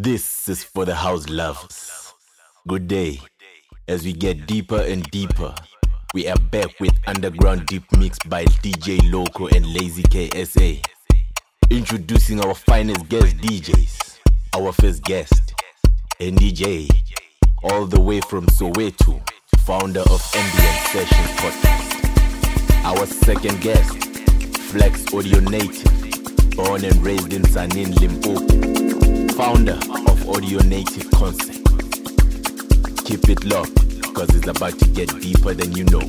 This is for the house lovers. Good day. As we get deeper and deeper, we are back with Underground Deep Mix by DJ Loco and Lazy KSA. Introducing our finest guest DJs. Our first guest, NDJ, all the way from Soweto, founder of Ambient Sessions Podcast. Our second guest, Flex Audio Native, born and raised in Sanin, Limpopo, founder of Audio Native Concept. Keep it locked, cause it's about to get deeper than you know.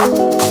Música